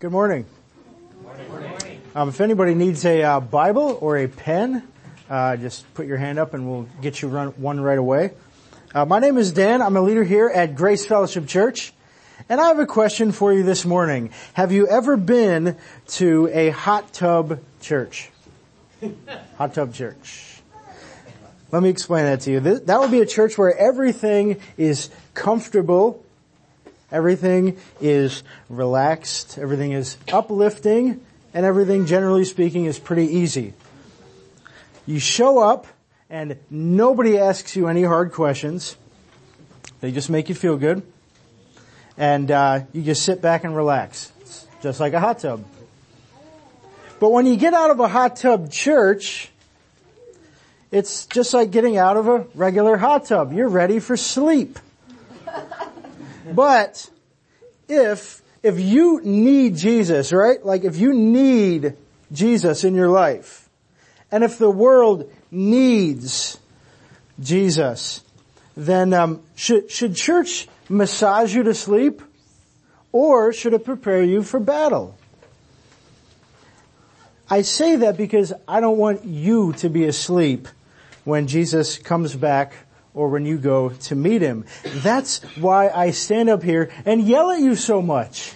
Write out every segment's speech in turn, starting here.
Good morning. Um, if anybody needs a uh, Bible or a pen, uh, just put your hand up and we'll get you run, one right away. Uh, my name is Dan. I'm a leader here at Grace Fellowship Church. And I have a question for you this morning. Have you ever been to a hot tub church? hot tub church. Let me explain that to you. That would be a church where everything is comfortable Everything is relaxed, everything is uplifting, and everything generally speaking is pretty easy. You show up and nobody asks you any hard questions. They just make you feel good. And uh, you just sit back and relax. It's just like a hot tub. But when you get out of a hot tub church, it's just like getting out of a regular hot tub. You're ready for sleep. But if, if you need Jesus, right? Like if you need Jesus in your life, and if the world needs Jesus, then um, should, should church massage you to sleep, or should it prepare you for battle? I say that because I don't want you to be asleep when Jesus comes back or when you go to meet him. That's why I stand up here and yell at you so much.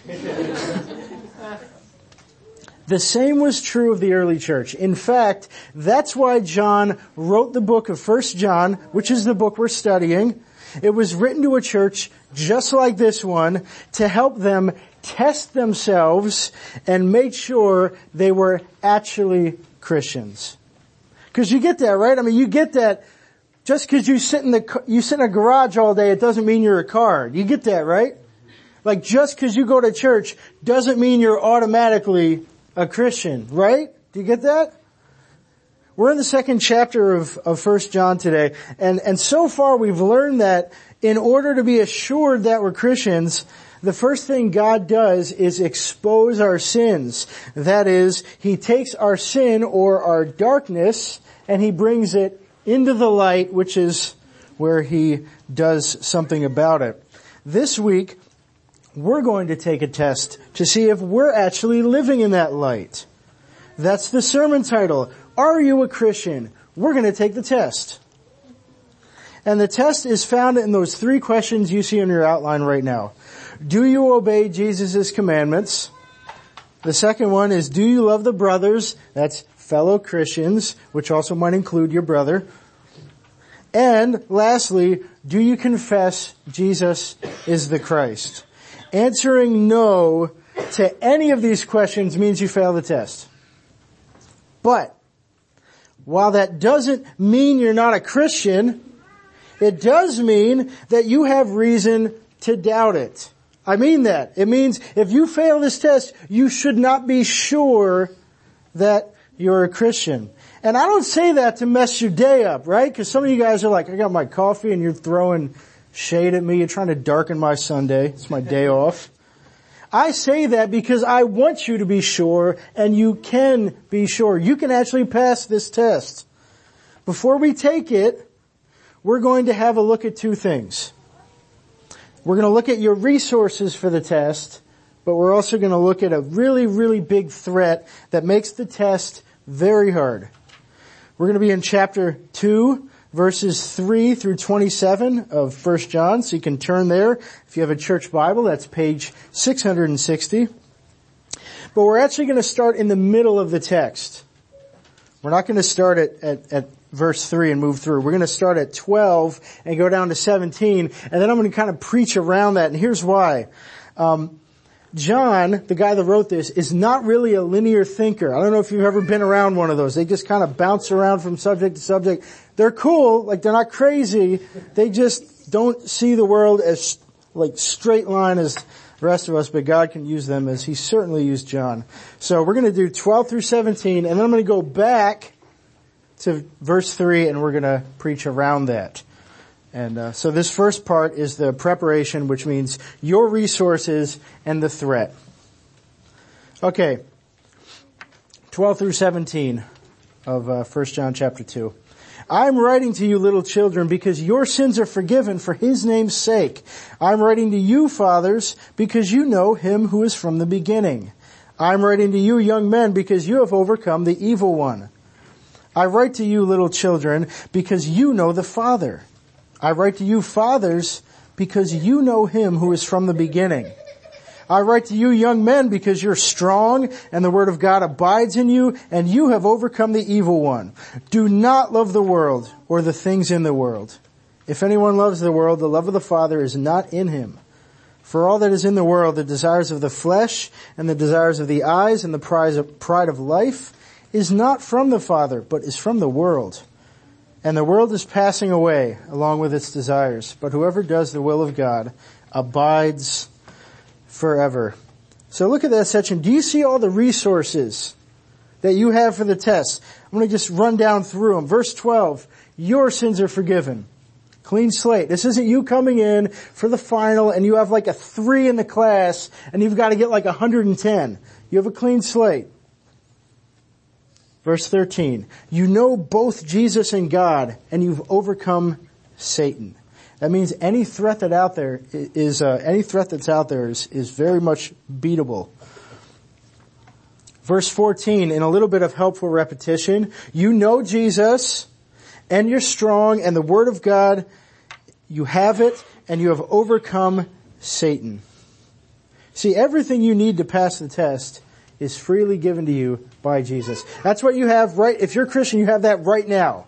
The same was true of the early church. In fact, that's why John wrote the book of 1 John, which is the book we're studying. It was written to a church just like this one to help them test themselves and make sure they were actually Christians. Cause you get that, right? I mean, you get that just because you sit in the you sit in a garage all day, it doesn't mean you're a car. You get that, right? Like just because you go to church doesn't mean you're automatically a Christian, right? Do you get that? We're in the second chapter of, of First John today, and, and so far we've learned that in order to be assured that we're Christians, the first thing God does is expose our sins. That is, He takes our sin or our darkness and He brings it into the light, which is where he does something about it. This week, we're going to take a test to see if we're actually living in that light. That's the sermon title. Are you a Christian? We're going to take the test. And the test is found in those three questions you see in your outline right now. Do you obey Jesus' commandments? The second one is, do you love the brothers? That's fellow Christians, which also might include your brother. And lastly, do you confess Jesus is the Christ? Answering no to any of these questions means you fail the test. But, while that doesn't mean you're not a Christian, it does mean that you have reason to doubt it. I mean that. It means if you fail this test, you should not be sure that you're a Christian. And I don't say that to mess your day up, right? Cause some of you guys are like, I got my coffee and you're throwing shade at me. You're trying to darken my Sunday. It's my day off. I say that because I want you to be sure and you can be sure. You can actually pass this test. Before we take it, we're going to have a look at two things. We're going to look at your resources for the test, but we're also going to look at a really, really big threat that makes the test very hard. We're going to be in chapter 2, verses 3 through 27 of 1 John, so you can turn there. If you have a church Bible, that's page 660. But we're actually going to start in the middle of the text. We're not going to start at, at, at verse 3 and move through. We're going to start at 12 and go down to 17, and then I'm going to kind of preach around that, and here's why. Um, John, the guy that wrote this, is not really a linear thinker. I don't know if you've ever been around one of those. They just kind of bounce around from subject to subject. They're cool, like they're not crazy. They just don't see the world as like straight line as the rest of us, but God can use them as He certainly used John. So we're going to do 12 through 17, and then I'm going to go back to verse 3 and we're going to preach around that. And uh, so this first part is the preparation, which means your resources and the threat. Okay, 12 through 17 of uh, 1 John chapter 2. I'm writing to you little children because your sins are forgiven for his name's sake. I'm writing to you fathers because you know him who is from the beginning. I'm writing to you young men because you have overcome the evil one. I write to you little children because you know the Father. I write to you fathers because you know him who is from the beginning. I write to you young men because you're strong and the word of God abides in you and you have overcome the evil one. Do not love the world or the things in the world. If anyone loves the world, the love of the Father is not in him. For all that is in the world, the desires of the flesh and the desires of the eyes and the pride of life is not from the Father, but is from the world. And the world is passing away along with its desires, but whoever does the will of God abides forever. So look at that section. Do you see all the resources that you have for the test? I'm going to just run down through them. Verse 12, your sins are forgiven. Clean slate. This isn't you coming in for the final and you have like a three in the class and you've got to get like 110. You have a clean slate. Verse 13, you know both Jesus and God and you've overcome Satan. That means any threat that out there is uh, any threat that's out there is, is very much beatable. Verse 14, in a little bit of helpful repetition, you know Jesus and you're strong and the word of God, you have it and you have overcome Satan. See, everything you need to pass the test is freely given to you by Jesus. That's what you have right, if you're a Christian, you have that right now.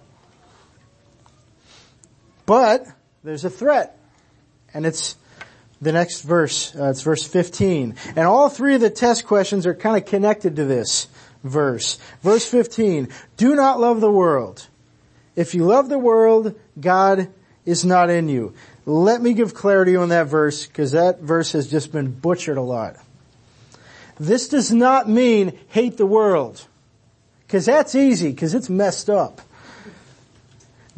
But, there's a threat. And it's the next verse. Uh, it's verse 15. And all three of the test questions are kind of connected to this verse. Verse 15. Do not love the world. If you love the world, God is not in you. Let me give clarity on that verse because that verse has just been butchered a lot. This does not mean hate the world because that's easy because it's messed up.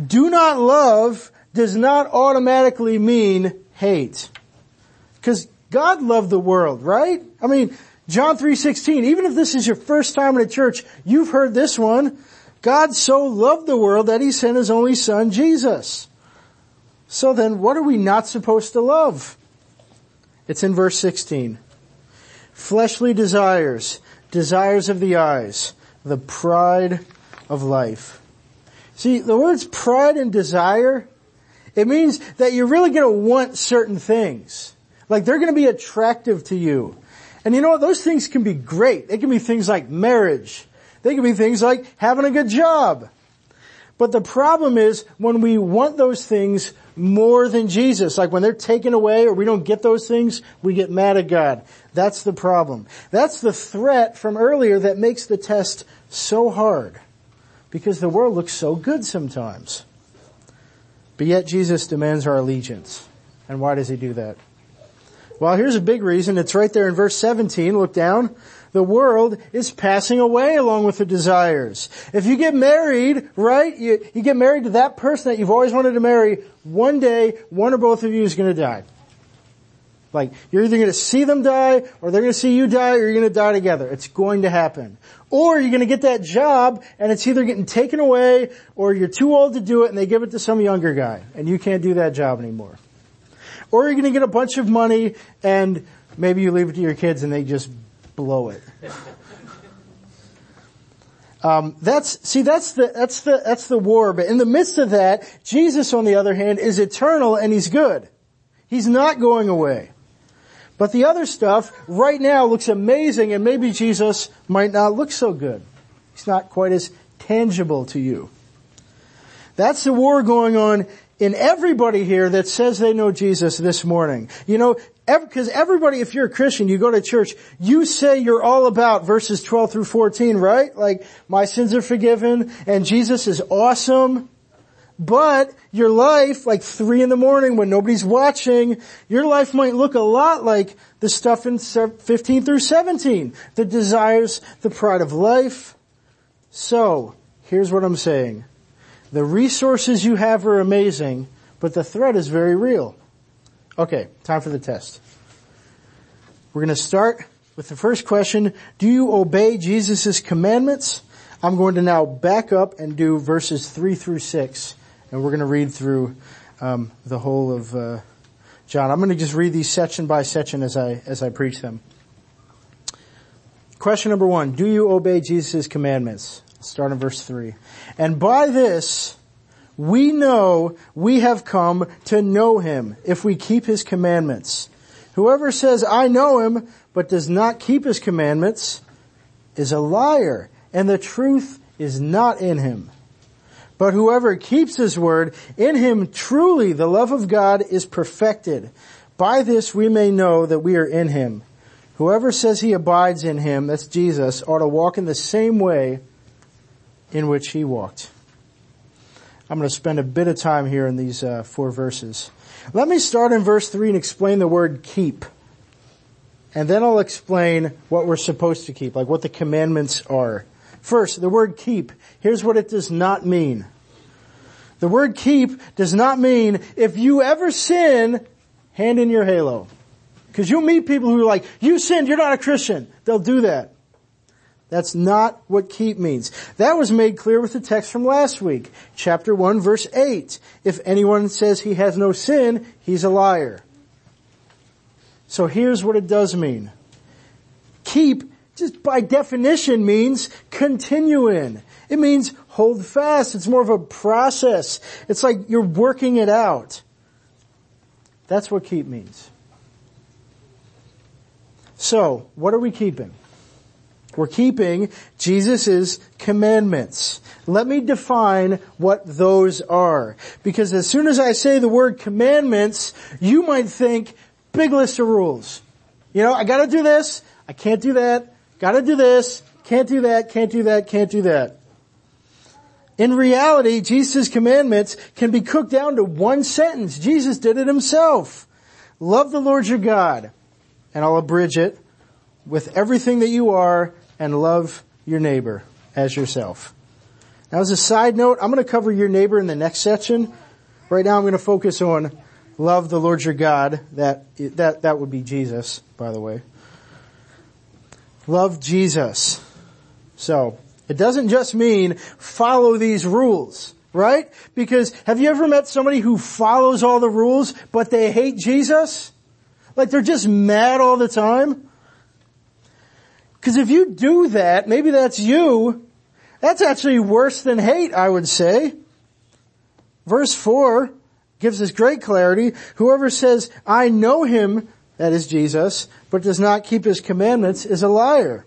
Do not love does not automatically mean hate. Because God loved the world, right? I mean, John 3.16, even if this is your first time in a church, you've heard this one. God so loved the world that he sent his only son, Jesus. So then what are we not supposed to love? It's in verse 16. Fleshly desires, desires of the eyes, the pride of life. See, the words pride and desire it means that you're really to want certain things. Like they're to be attractive to you. And you know what? Those things can be great. They can be things like marriage. They can be things like having a good job. But the problem is when we want those things more than Jesus, like when they're taken away or we don't get those things, we get mad at God. That's the problem. That's the threat from earlier that makes the test so hard. Because the world looks so good sometimes. But yet Jesus demands our allegiance. And why does he do that? Well, here's a big reason. It's right there in verse 17. Look down. The world is passing away along with the desires. If you get married, right, you, you get married to that person that you've always wanted to marry, one day, one or both of you is going to die. Like, you're either going to see them die, or they're going to see you die, or you're going to die together. It's going to happen. Or you're going to get that job, and it's either getting taken away, or you're too old to do it, and they give it to some younger guy, and you can't do that job anymore. Or you're going to get a bunch of money, and maybe you leave it to your kids, and they just blow it. Um, that's see that's the that's the that's the war. But in the midst of that, Jesus, on the other hand, is eternal and he's good. He's not going away. But the other stuff right now looks amazing and maybe Jesus might not look so good. He's not quite as tangible to you. That's the war going on in everybody here that says they know Jesus this morning. You know, because everybody, if you're a Christian, you go to church, you say you're all about verses 12 through 14, right? Like, my sins are forgiven and Jesus is awesome but your life, like three in the morning when nobody's watching, your life might look a lot like the stuff in 15 through 17. The desires, the pride of life. So, here's what I'm saying. The resources you have are amazing, but the threat is very real. Okay, time for the test. We're gonna start with the first question. Do you obey Jesus' commandments? I'm going to now back up and do verses three through six and we're going to read through um, the whole of uh, John. I'm going to just read these section by section as I as I preach them. question number one, do you obey Jesus' commandments? Start in verse three. And by this, we know we have come to know him if we keep his commandments. Whoever says, I know him, but does not keep his commandments is a liar, and the truth is not in him. But whoever keeps his word, in him truly the love of God is perfected. By this we may know that we are in him. Whoever says he abides in him, that's Jesus, ought to walk in the same way in which he walked. I'm going to spend a bit of time here in these uh, four verses. Let me start in verse 3 and explain the word keep. And then I'll explain what we're supposed to keep, like what the commandments are. First, the word keep. Here's what it does not mean. The word keep does not mean if you ever sin, hand in your halo. Cause you'll meet people who are like, you sinned, you're not a Christian. They'll do that. That's not what keep means. That was made clear with the text from last week. Chapter 1 verse 8. If anyone says he has no sin, he's a liar. So here's what it does mean. Keep, just by definition means continue in. It means hold fast. It's more of a process. It's like you're working it out. That's what keep means. So, what are we keeping? We're keeping Jesus' commandments. Let me define what those are. Because as soon as I say the word commandments, you might think big list of rules. You know, I gotta do this, I can't do that, gotta do this, can't do that, can't do that, can't do that. In reality, Jesus' commandments can be cooked down to one sentence. Jesus did it himself. Love the Lord your God. And I'll abridge it with everything that you are and love your neighbor as yourself. Now as a side note, I'm going to cover your neighbor in the next section. Right now I'm going to focus on love the Lord your God. That, that, that would be Jesus, by the way. Love Jesus. So, it doesn't just mean follow these rules, right? Because have you ever met somebody who follows all the rules, but they hate Jesus? Like they're just mad all the time? Because if you do that, maybe that's you, that's actually worse than hate, I would say. Verse 4 gives us great clarity. Whoever says, I know him, that is Jesus, but does not keep his commandments is a liar.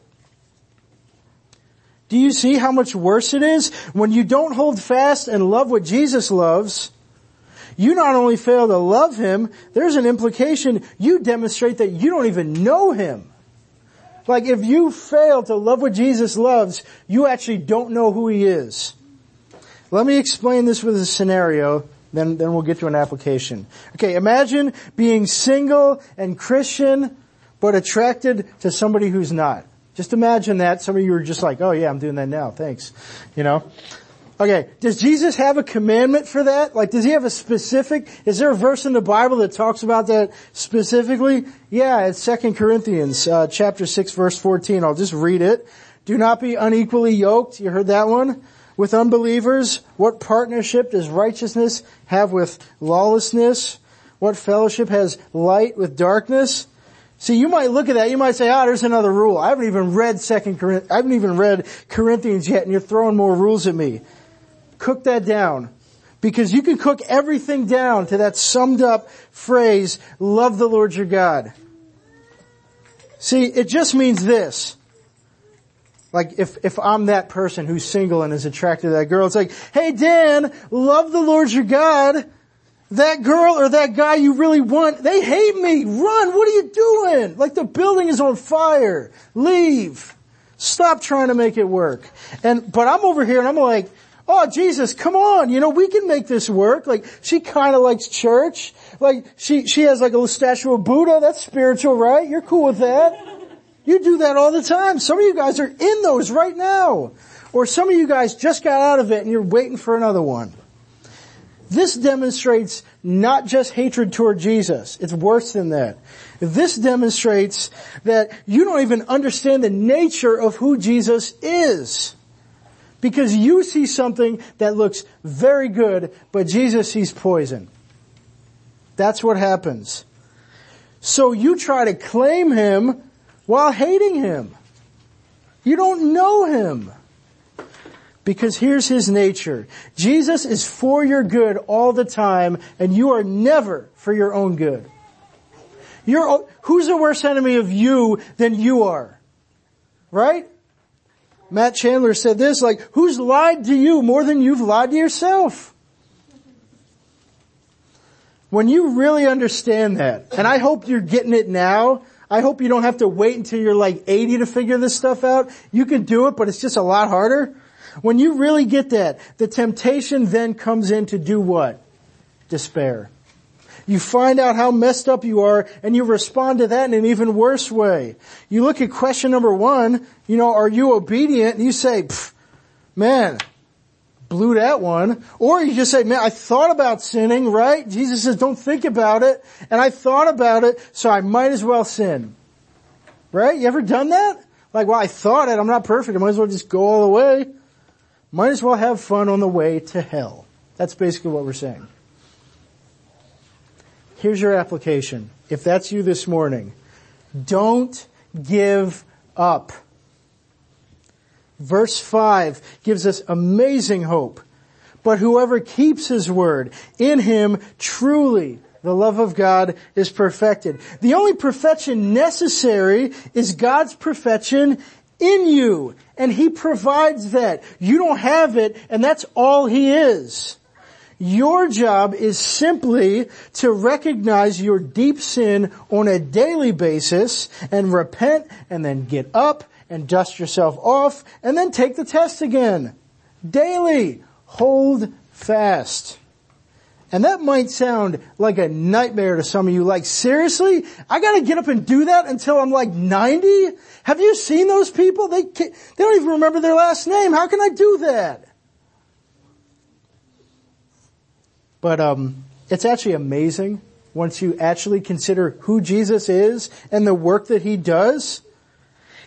Do you see how much worse it is when you don't hold fast and love what Jesus loves? You not only fail to love him, there's an implication you demonstrate that you don't even know him. Like if you fail to love what Jesus loves, you actually don't know who he is. Let me explain this with a scenario, then, then we'll get to an application. Okay, imagine being single and Christian, but attracted to somebody who's not. Just imagine that. Some of you are just like, oh yeah, I'm doing that now. Thanks. You know? Okay, does Jesus have a commandment for that? Like, does he have a specific, is there a verse in the Bible that talks about that specifically? Yeah, it's 2 Corinthians, uh, chapter 6 verse 14. I'll just read it. Do not be unequally yoked. You heard that one? With unbelievers. What partnership does righteousness have with lawlessness? What fellowship has light with darkness? See, you might look at that, you might say, ah, oh, there's another rule. I haven't even read second Corinthians, I haven't even read Corinthians yet and you're throwing more rules at me cook that down. Because you can cook everything down to that summed up phrase, love the Lord your God. See, it just means this. Like if, if I'm that person who's single and is attracted to that girl, it's like, hey Dan, love the Lord your God. That girl or that guy you really want, they hate me. Run, what are you doing? Like the building is on fire. Leave. Stop trying to make it work. And, but I'm over here and I'm like, oh Jesus, come on, you know, we can make this work. Like, she kinda likes church. Like, she, she has like a statue of Buddha, that's spiritual, right? You're cool with that. You do that all the time. Some of you guys are in those right now. Or some of you guys just got out of it and you're waiting for another one. This demonstrates not just hatred toward Jesus. It's worse than that. This demonstrates that you don't even understand the nature of who Jesus is. Because you see something that looks very good, but Jesus sees poison. That's what happens. So you try to claim him while hating him. You don't know him. Because here's his nature. Jesus is for your good all the time and you are never for your own good. You're, who's a worse enemy of you than you are? Right? Matt Chandler said this, like, who's lied to you more than you've lied to yourself? When you really understand that, and I hope you're getting it now, I hope you don't have to wait until you're like 80 to figure this stuff out. You can do it, but it's just a lot harder. When you really get that, the temptation then comes in to do what? Despair. You find out how messed up you are and you respond to that in an even worse way. You look at question number one, you know, are you obedient? And you say, man, blew that one. Or you just say, man, I thought about sinning, right? Jesus says, don't think about it. And I thought about it, so I might as well sin. Right? You ever done that? Like, well, I thought it, I'm not perfect, I might as well just go all the way. Might as well have fun on the way to hell. That's basically what we're saying. Here's your application. If that's you this morning, don't give up. Verse 5 gives us amazing hope. But whoever keeps his word, in him truly the love of God is perfected. The only perfection necessary is God's perfection in you. And He provides that. You don't have it and that's all He is. Your job is simply to recognize your deep sin on a daily basis and repent and then get up and dust yourself off and then take the test again. Daily. Hold fast. And that might sound like a nightmare to some of you. Like, seriously? I gotta get up and do that until I'm like 90? Have you seen those people? They, they don't even remember their last name. How can I do that? But, um, it's actually amazing once you actually consider who Jesus is and the work that he does.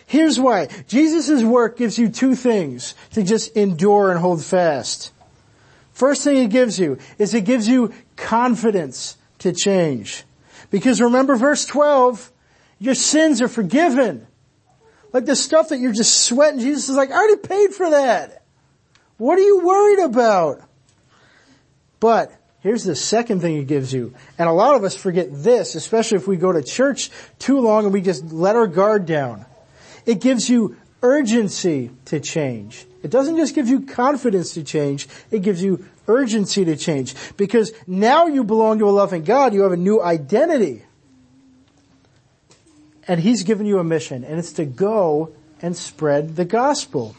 Here's why. Jesus' work gives you two things to just endure and hold fast. First thing it gives you is it gives you confidence to change. Because remember verse 12, your sins are forgiven. Like the stuff that you're just sweating, Jesus is like, I already paid for that. What are you worried about? But here's the second thing it gives you. And a lot of us forget this, especially if we go to church too long and we just let our guard down. It gives you urgency to change. It doesn't just give you confidence to change, it gives you urgency to change. Because now you belong to a loving God, you have a new identity. And He's given you a mission, and it's to go and spread the gospel.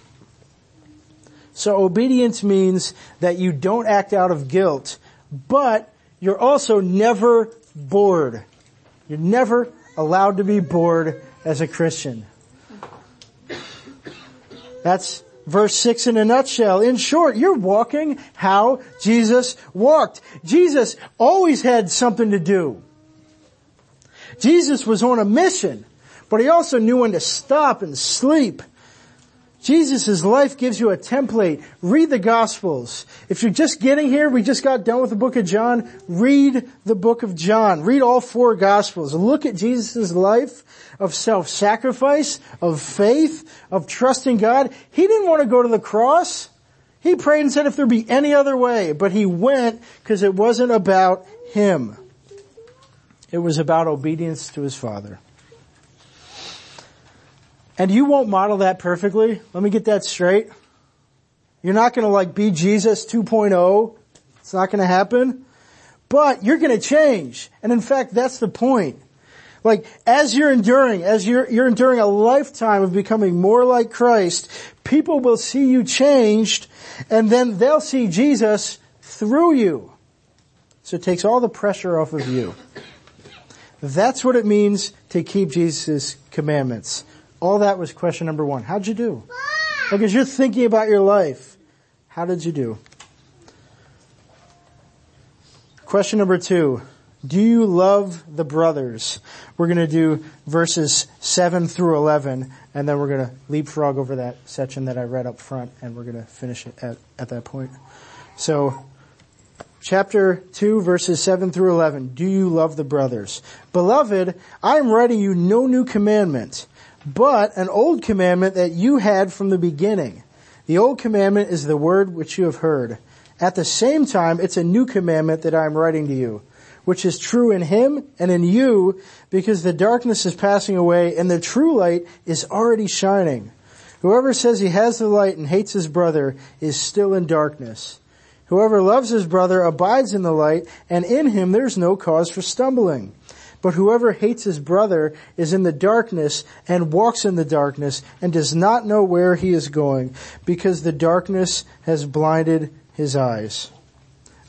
So obedience means that you don't act out of guilt, but you're also never bored. You're never allowed to be bored as a Christian. That's verse 6 in a nutshell. In short, you're walking how Jesus walked. Jesus always had something to do. Jesus was on a mission, but he also knew when to stop and sleep. Jesus' life gives you a template. Read the Gospels. If you're just getting here, we just got done with the book of John, read the book of John. Read all four Gospels. Look at Jesus' life of self-sacrifice, of faith, of trusting God. He didn't want to go to the cross. He prayed and said if there be any other way, but he went because it wasn't about him. It was about obedience to his Father. And you won't model that perfectly. Let me get that straight. You're not gonna like be Jesus 2.0. It's not gonna happen. But you're gonna change. And in fact, that's the point. Like, as you're enduring, as you're, you're enduring a lifetime of becoming more like Christ, people will see you changed, and then they'll see Jesus through you. So it takes all the pressure off of you. That's what it means to keep Jesus' commandments. All that was question number one. How'd you do? Like you're thinking about your life, how did you do? Question number two. Do you love the brothers? We're going to do verses 7 through 11, and then we're going to leapfrog over that section that I read up front, and we're going to finish it at, at that point. So, chapter 2 verses 7 through 11. Do you love the brothers? Beloved, I am writing you no new commandment, but an old commandment that you had from the beginning. The old commandment is the word which you have heard. At the same time, it's a new commandment that I am writing to you, which is true in him and in you because the darkness is passing away and the true light is already shining. Whoever says he has the light and hates his brother is still in darkness. Whoever loves his brother abides in the light and in him there's no cause for stumbling. But whoever hates his brother is in the darkness and walks in the darkness and does not know where he is going because the darkness has blinded his eyes.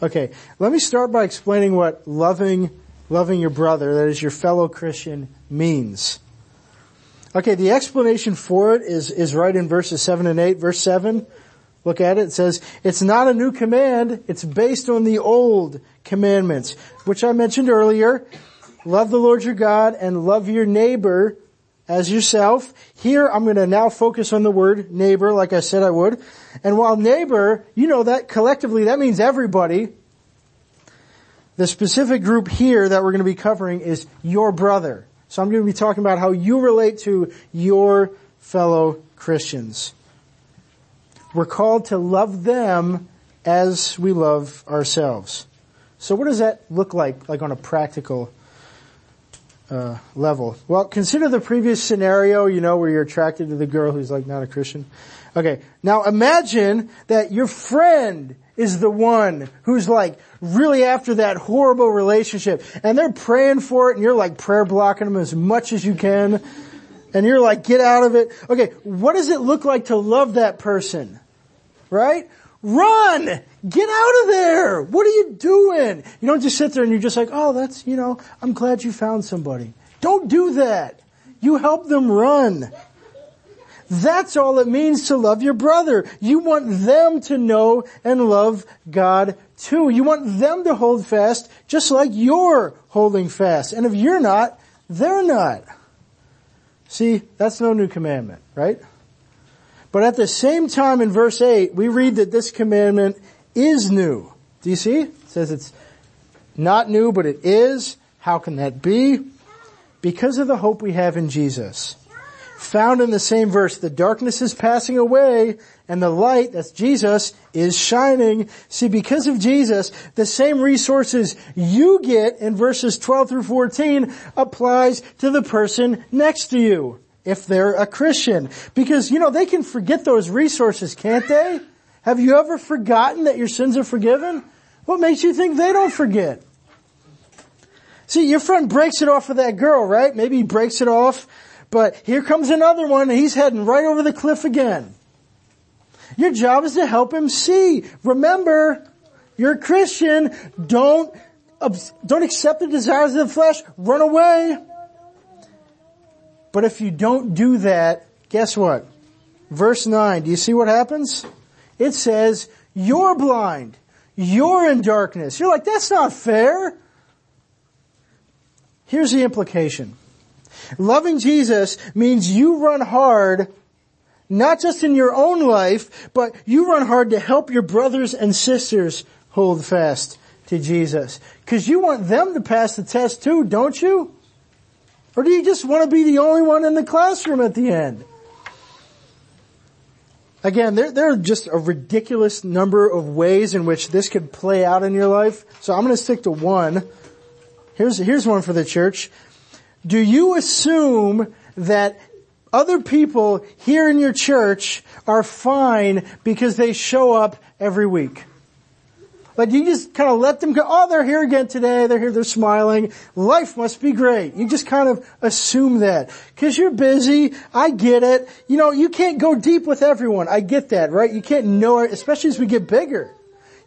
Okay, let me start by explaining what loving, loving your brother, that is your fellow Christian, means. Okay, the explanation for it is, is right in verses 7 and 8. Verse 7, look at it, it says, it's not a new command, it's based on the old commandments, which I mentioned earlier. Love the Lord your God and love your neighbor as yourself. Here I'm going to now focus on the word neighbor like I said I would. And while neighbor, you know that collectively that means everybody. The specific group here that we're going to be covering is your brother. So I'm going to be talking about how you relate to your fellow Christians. We're called to love them as we love ourselves. So what does that look like, like on a practical uh, level. Well, consider the previous scenario, you know, where you're attracted to the girl who's like not a Christian. Okay, now imagine that your friend is the one who's like really after that horrible relationship and they're praying for it and you're like prayer blocking them as much as you can and you're like get out of it. Okay, what does it look like to love that person? Right? Run! Get out of there! What are you doing? You don't just sit there and you're just like, oh, that's, you know, I'm glad you found somebody. Don't do that. You help them run. That's all it means to love your brother. You want them to know and love God too. You want them to hold fast just like you're holding fast. And if you're not, they're not. See, that's no new commandment, right? But at the same time in verse 8, we read that this commandment is new. Do you see? It says it's not new, but it is. How can that be? Because of the hope we have in Jesus. Found in the same verse, the darkness is passing away and the light, that's Jesus, is shining. See, because of Jesus, the same resources you get in verses 12 through 14 applies to the person next to you if they're a Christian. Because, you know, they can forget those resources, can't they? Have you ever forgotten that your sins are forgiven? What makes you think they don't forget? See, your friend breaks it off with that girl, right? Maybe he breaks it off, but here comes another one and he's heading right over the cliff again. Your job is to help him see. Remember, you're a Christian. Don't, don't accept the desires of the flesh. Run away. But if you don't do that, guess what? Verse 9, do you see what happens? It says, you're blind. You're in darkness. You're like, that's not fair. Here's the implication. Loving Jesus means you run hard, not just in your own life, but you run hard to help your brothers and sisters hold fast to Jesus. Cause you want them to pass the test too, don't you? Or do you just want to be the only one in the classroom at the end? Again, there, there are just a ridiculous number of ways in which this could play out in your life. So I'm going to stick to one. Here's, here's one for the church. Do you assume that other people here in your church are fine because they show up every week? Like you just kind of let them go, oh, they're here again today, they're here, they're smiling. Life must be great. You just kind of assume that. Cause you're busy, I get it. You know, you can't go deep with everyone. I get that, right? You can't know it, especially as we get bigger.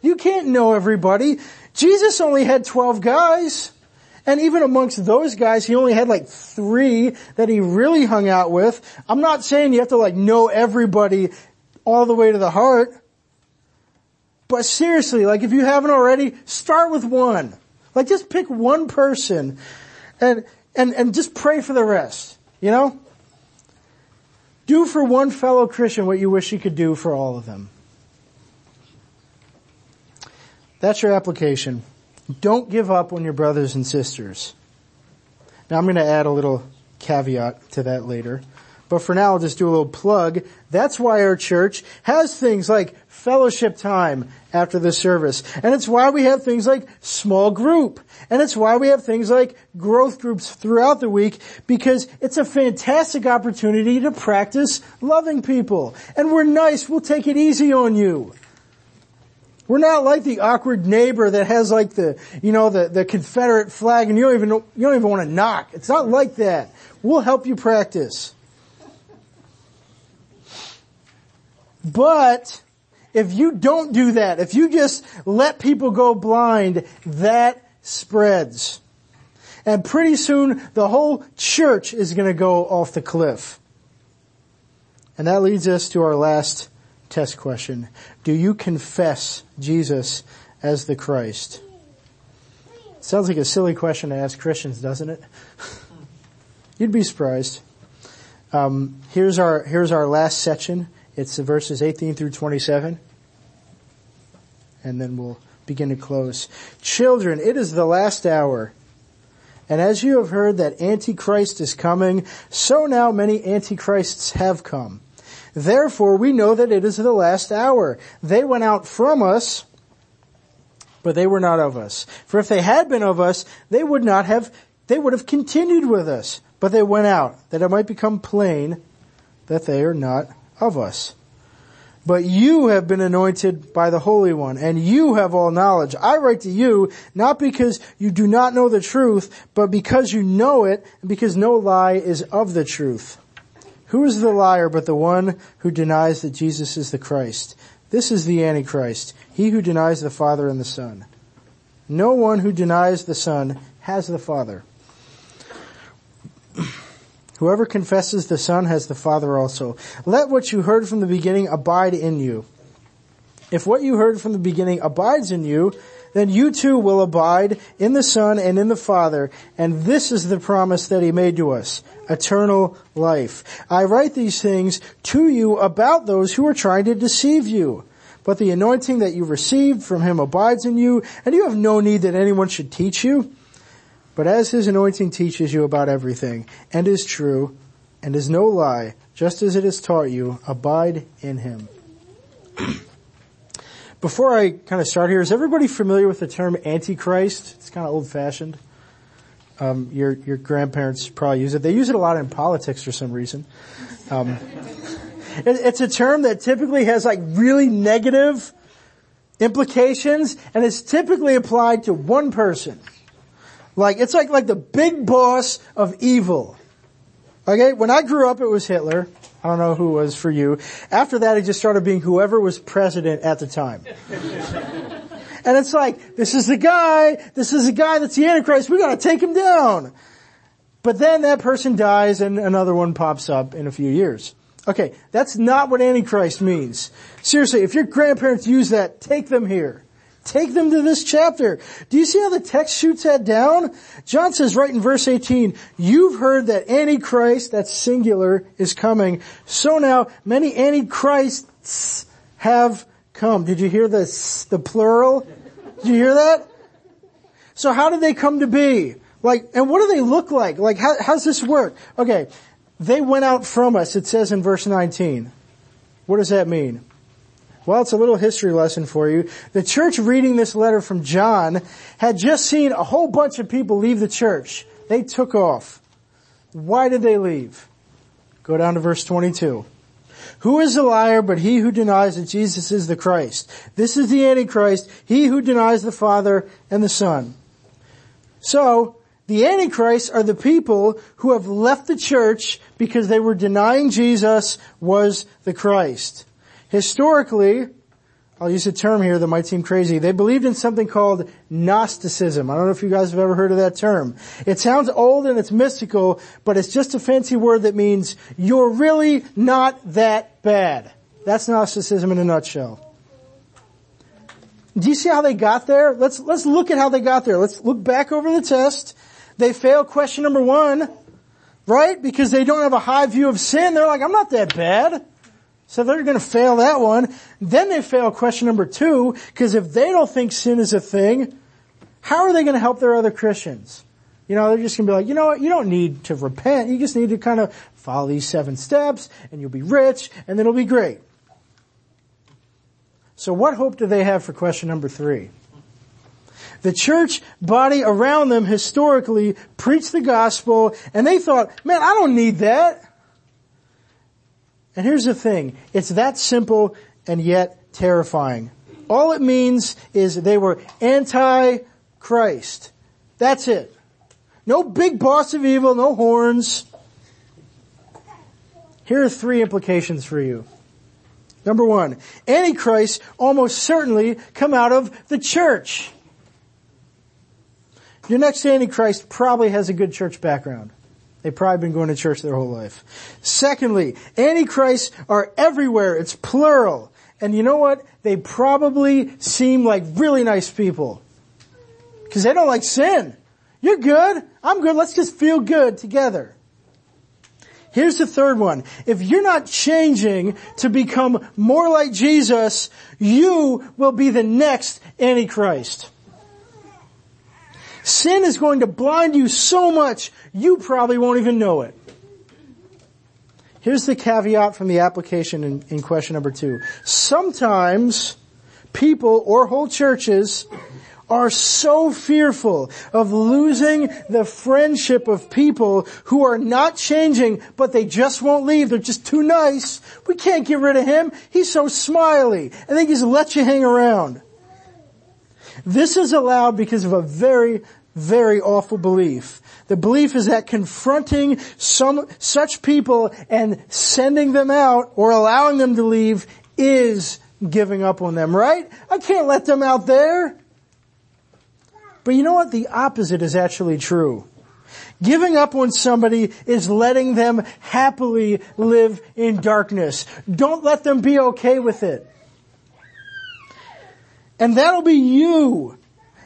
You can't know everybody. Jesus only had 12 guys. And even amongst those guys, he only had like three that he really hung out with. I'm not saying you have to like know everybody all the way to the heart. But seriously, like if you haven't already, start with one. Like just pick one person and, and, and just pray for the rest. You know? Do for one fellow Christian what you wish you could do for all of them. That's your application. Don't give up on your brothers and sisters. Now I'm going to add a little caveat to that later. But for now, I'll just do a little plug. That's why our church has things like fellowship time after the service. And it's why we have things like small group. And it's why we have things like growth groups throughout the week because it's a fantastic opportunity to practice loving people. And we're nice. We'll take it easy on you. We're not like the awkward neighbor that has like the, you know, the, the Confederate flag and you don't even, you don't even want to knock. It's not like that. We'll help you practice. But if you don't do that, if you just let people go blind, that spreads. And pretty soon the whole church is going to go off the cliff. And that leads us to our last test question. Do you confess Jesus as the Christ? Sounds like a silly question to ask Christians, doesn't it? You'd be surprised. Um, here's our here's our last section. It's verses 18 through 27. And then we'll begin to close. Children, it is the last hour. And as you have heard that Antichrist is coming, so now many Antichrists have come. Therefore we know that it is the last hour. They went out from us, but they were not of us. For if they had been of us, they would not have, they would have continued with us. But they went out, that it might become plain that they are not of us. But you have been anointed by the Holy One, and you have all knowledge. I write to you, not because you do not know the truth, but because you know it, and because no lie is of the truth. Who is the liar but the one who denies that Jesus is the Christ? This is the Antichrist, he who denies the Father and the Son. No one who denies the Son has the Father. Whoever confesses the Son has the Father also. Let what you heard from the beginning abide in you. If what you heard from the beginning abides in you, then you too will abide in the Son and in the Father, and this is the promise that He made to us, eternal life. I write these things to you about those who are trying to deceive you. But the anointing that you received from Him abides in you, and you have no need that anyone should teach you. But as his anointing teaches you about everything, and is true, and is no lie, just as it has taught you, abide in him. Before I kind of start here, is everybody familiar with the term antichrist? It's kind of old fashioned. Um, your your grandparents probably use it. They use it a lot in politics for some reason. Um, it, it's a term that typically has like really negative implications, and it's typically applied to one person. Like, it's like, like the big boss of evil. Okay, when I grew up it was Hitler. I don't know who was for you. After that it just started being whoever was president at the time. and it's like, this is the guy, this is the guy that's the Antichrist, we gotta take him down. But then that person dies and another one pops up in a few years. Okay, that's not what Antichrist means. Seriously, if your grandparents use that, take them here. Take them to this chapter. Do you see how the text shoots that down? John says right in verse 18, you've heard that Antichrist, that's singular, is coming. So now many Antichrists have come. Did you hear the, the plural? Did you hear that? So how did they come to be? Like, and what do they look like? Like, how, how's this work? Okay, they went out from us, it says in verse 19. What does that mean? Well, it's a little history lesson for you. The church reading this letter from John had just seen a whole bunch of people leave the church. They took off. Why did they leave? Go down to verse 22. Who is a liar but he who denies that Jesus is the Christ? This is the Antichrist, he who denies the Father and the Son. So, the Antichrist are the people who have left the church because they were denying Jesus was the Christ. Historically, I'll use a term here that might seem crazy. They believed in something called Gnosticism. I don't know if you guys have ever heard of that term. It sounds old and it's mystical, but it's just a fancy word that means you're really not that bad. That's Gnosticism in a nutshell. Do you see how they got there? Let's, let's look at how they got there. Let's look back over the test. They fail question number one, right? Because they don't have a high view of sin. They're like, I'm not that bad. So they're going to fail that one. Then they fail question number two, because if they don't think sin is a thing, how are they going to help their other Christians? You know, they're just going to be like, you know what, you don't need to repent. You just need to kind of follow these seven steps and you'll be rich and it'll be great. So what hope do they have for question number three? The church body around them historically preached the gospel and they thought, man, I don't need that. And here's the thing, it's that simple and yet terrifying. All it means is they were anti-Christ. That's it. No big boss of evil, no horns. Here are three implications for you. Number one, Antichrist almost certainly come out of the church. Your next Antichrist probably has a good church background. They've probably been going to church their whole life. Secondly, Antichrists are everywhere. It's plural. And you know what? They probably seem like really nice people. Cause they don't like sin. You're good. I'm good. Let's just feel good together. Here's the third one. If you're not changing to become more like Jesus, you will be the next Antichrist. Sin is going to blind you so much, you probably won't even know it. Here's the caveat from the application in, in question number two. Sometimes people or whole churches are so fearful of losing the friendship of people who are not changing, but they just won't leave. They're just too nice. We can't get rid of him. He's so smiley. I think he's let you hang around. This is allowed because of a very, very awful belief. The belief is that confronting some, such people and sending them out or allowing them to leave is giving up on them, right? I can't let them out there. But you know what? The opposite is actually true. Giving up on somebody is letting them happily live in darkness. Don't let them be okay with it. And that'll be you.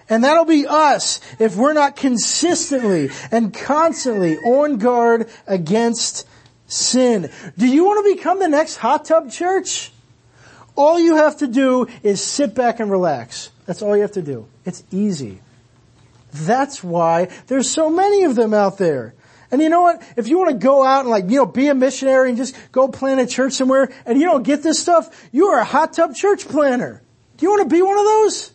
And that'll be us if we're not consistently and constantly on guard against sin. Do you want to become the next hot tub church? All you have to do is sit back and relax. That's all you have to do. It's easy. That's why there's so many of them out there. And you know what? If you want to go out and like, you know, be a missionary and just go plant a church somewhere and you don't get this stuff, you are a hot tub church planter. Do you want to be one of those?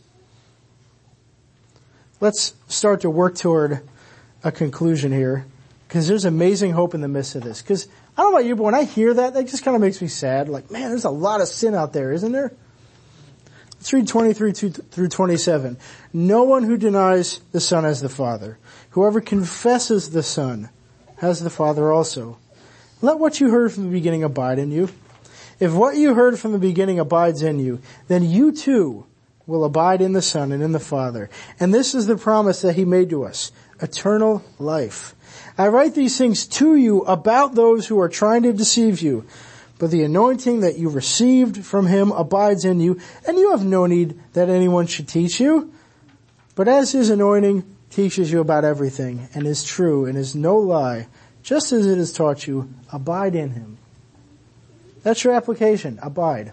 Let's start to work toward a conclusion here because there's amazing hope in the midst of this. Because I don't know about you, but when I hear that, that just kind of makes me sad. Like, man, there's a lot of sin out there, isn't there? Let's read 23 through 27. No one who denies the Son has the Father. Whoever confesses the Son has the Father also. Let what you heard from the beginning abide in you. If what you heard from the beginning abides in you, then you too will abide in the Son and in the Father. And this is the promise that He made to us, eternal life. I write these things to you about those who are trying to deceive you. But the anointing that you received from him abides in you, and you have no need that anyone should teach you. But as his anointing teaches you about everything, and is true, and is no lie, just as it has taught you, abide in him. That's your application. Abide.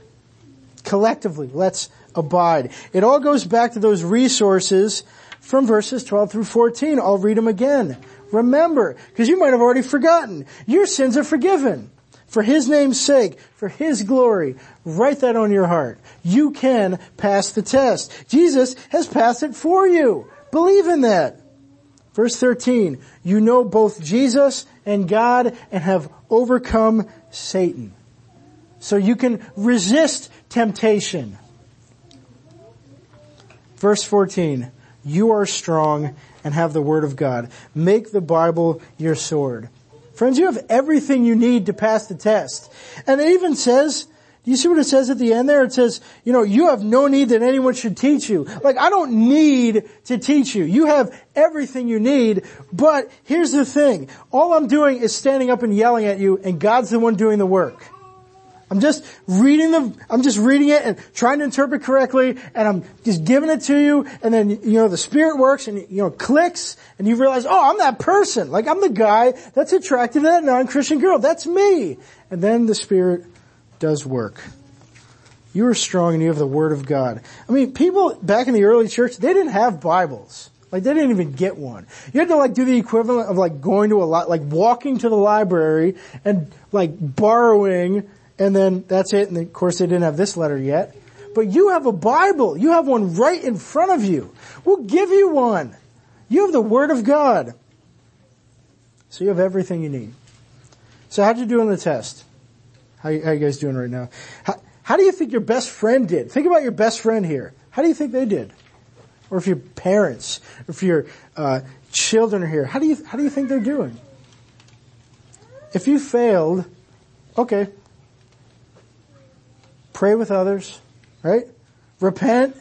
Collectively, let's abide. It all goes back to those resources from verses 12 through 14. I'll read them again. Remember, because you might have already forgotten. Your sins are forgiven for His name's sake, for His glory. Write that on your heart. You can pass the test. Jesus has passed it for you. Believe in that. Verse 13, you know both Jesus and God and have overcome Satan. So you can resist temptation. Verse 14, you are strong and have the word of God. Make the Bible your sword. Friends, you have everything you need to pass the test. And it even says, do you see what it says at the end there? It says, you know, you have no need that anyone should teach you. Like, I don't need to teach you. You have everything you need, but here's the thing. All I'm doing is standing up and yelling at you, and God's the one doing the work. I'm just reading the, I'm just reading it and trying to interpret correctly and I'm just giving it to you and then, you know, the spirit works and, you know, clicks and you realize, oh, I'm that person. Like I'm the guy that's attracted to that non-Christian girl. That's me. And then the spirit does work. You are strong and you have the word of God. I mean, people back in the early church, they didn't have Bibles. Like they didn't even get one. You had to like do the equivalent of like going to a lot, like walking to the library and like borrowing and then that's it. And of course they didn't have this letter yet. But you have a Bible. You have one right in front of you. We'll give you one. You have the Word of God. So you have everything you need. So how'd you do on the test? How, how you guys doing right now? How, how do you think your best friend did? Think about your best friend here. How do you think they did? Or if your parents, if your uh, children are here, how do you how do you think they're doing? If you failed, okay, pray with others, right? Repent,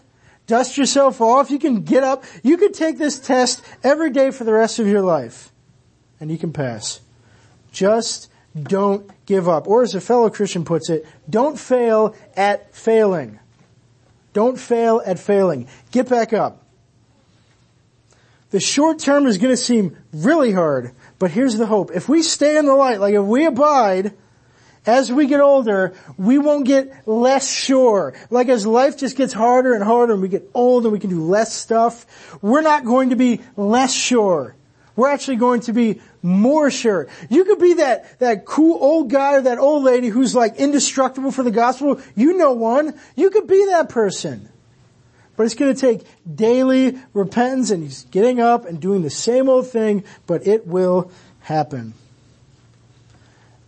dust yourself off. You can get up. You can take this test every day for the rest of your life, and you can pass. Just don't give up. Or as a fellow Christian puts it, don't fail at failing. Don't fail at failing. Get back up. The short term is going to seem really hard, but here's the hope. If we stay in the light, like if we abide, as we get older, we won't get less sure. Like as life just gets harder and harder and we get old and we can do less stuff, we're not going to be less sure. We're actually going to be more sure. You could be that, that cool old guy or that old lady who's like indestructible for the gospel. You know one. You could be that person. But it's going to take daily repentance and he's getting up and doing the same old thing, but it will happen.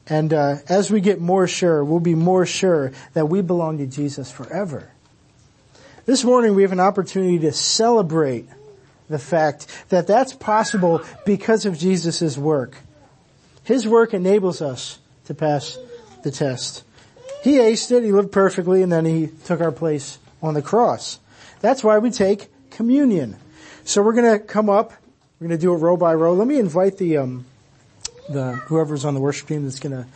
And uh, as we get more sure, we'll be more sure that we belong to Jesus forever. This morning we have an opportunity to celebrate the fact that that's possible because of Jesus' work. His work enables us to pass the test. He aced it, he lived perfectly, and then he took our place on the cross. That's why we take communion. So we're gonna come up, we're gonna do it row by row. Let me invite the, um, the, whoever's on the worship team that's gonna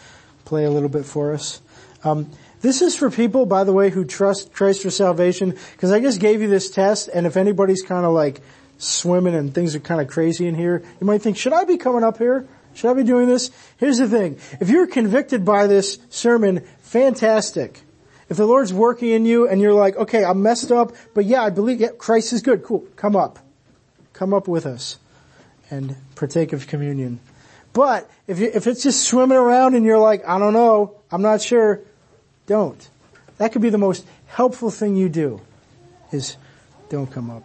play a little bit for us. Um, this is for people, by the way, who trust Christ for salvation, because I just gave you this test, and if anybody's kind of like swimming and things are kind of crazy in here, you might think, should I be coming up here? Should I be doing this? Here's the thing. If you're convicted by this sermon, fantastic. If the Lord's working in you and you're like, okay, I'm messed up, but yeah, I believe yeah, Christ is good. Cool. Come up. Come up with us and partake of communion. But if you, if it's just swimming around and you're like, I don't know, I'm not sure, don't. That could be the most helpful thing you do is don't come up.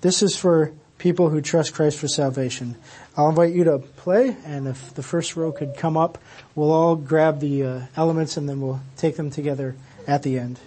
This is for people who trust Christ for salvation. I'll invite you to play, and if the first row could come up, we'll all grab the uh, elements and then we'll take them together at the end.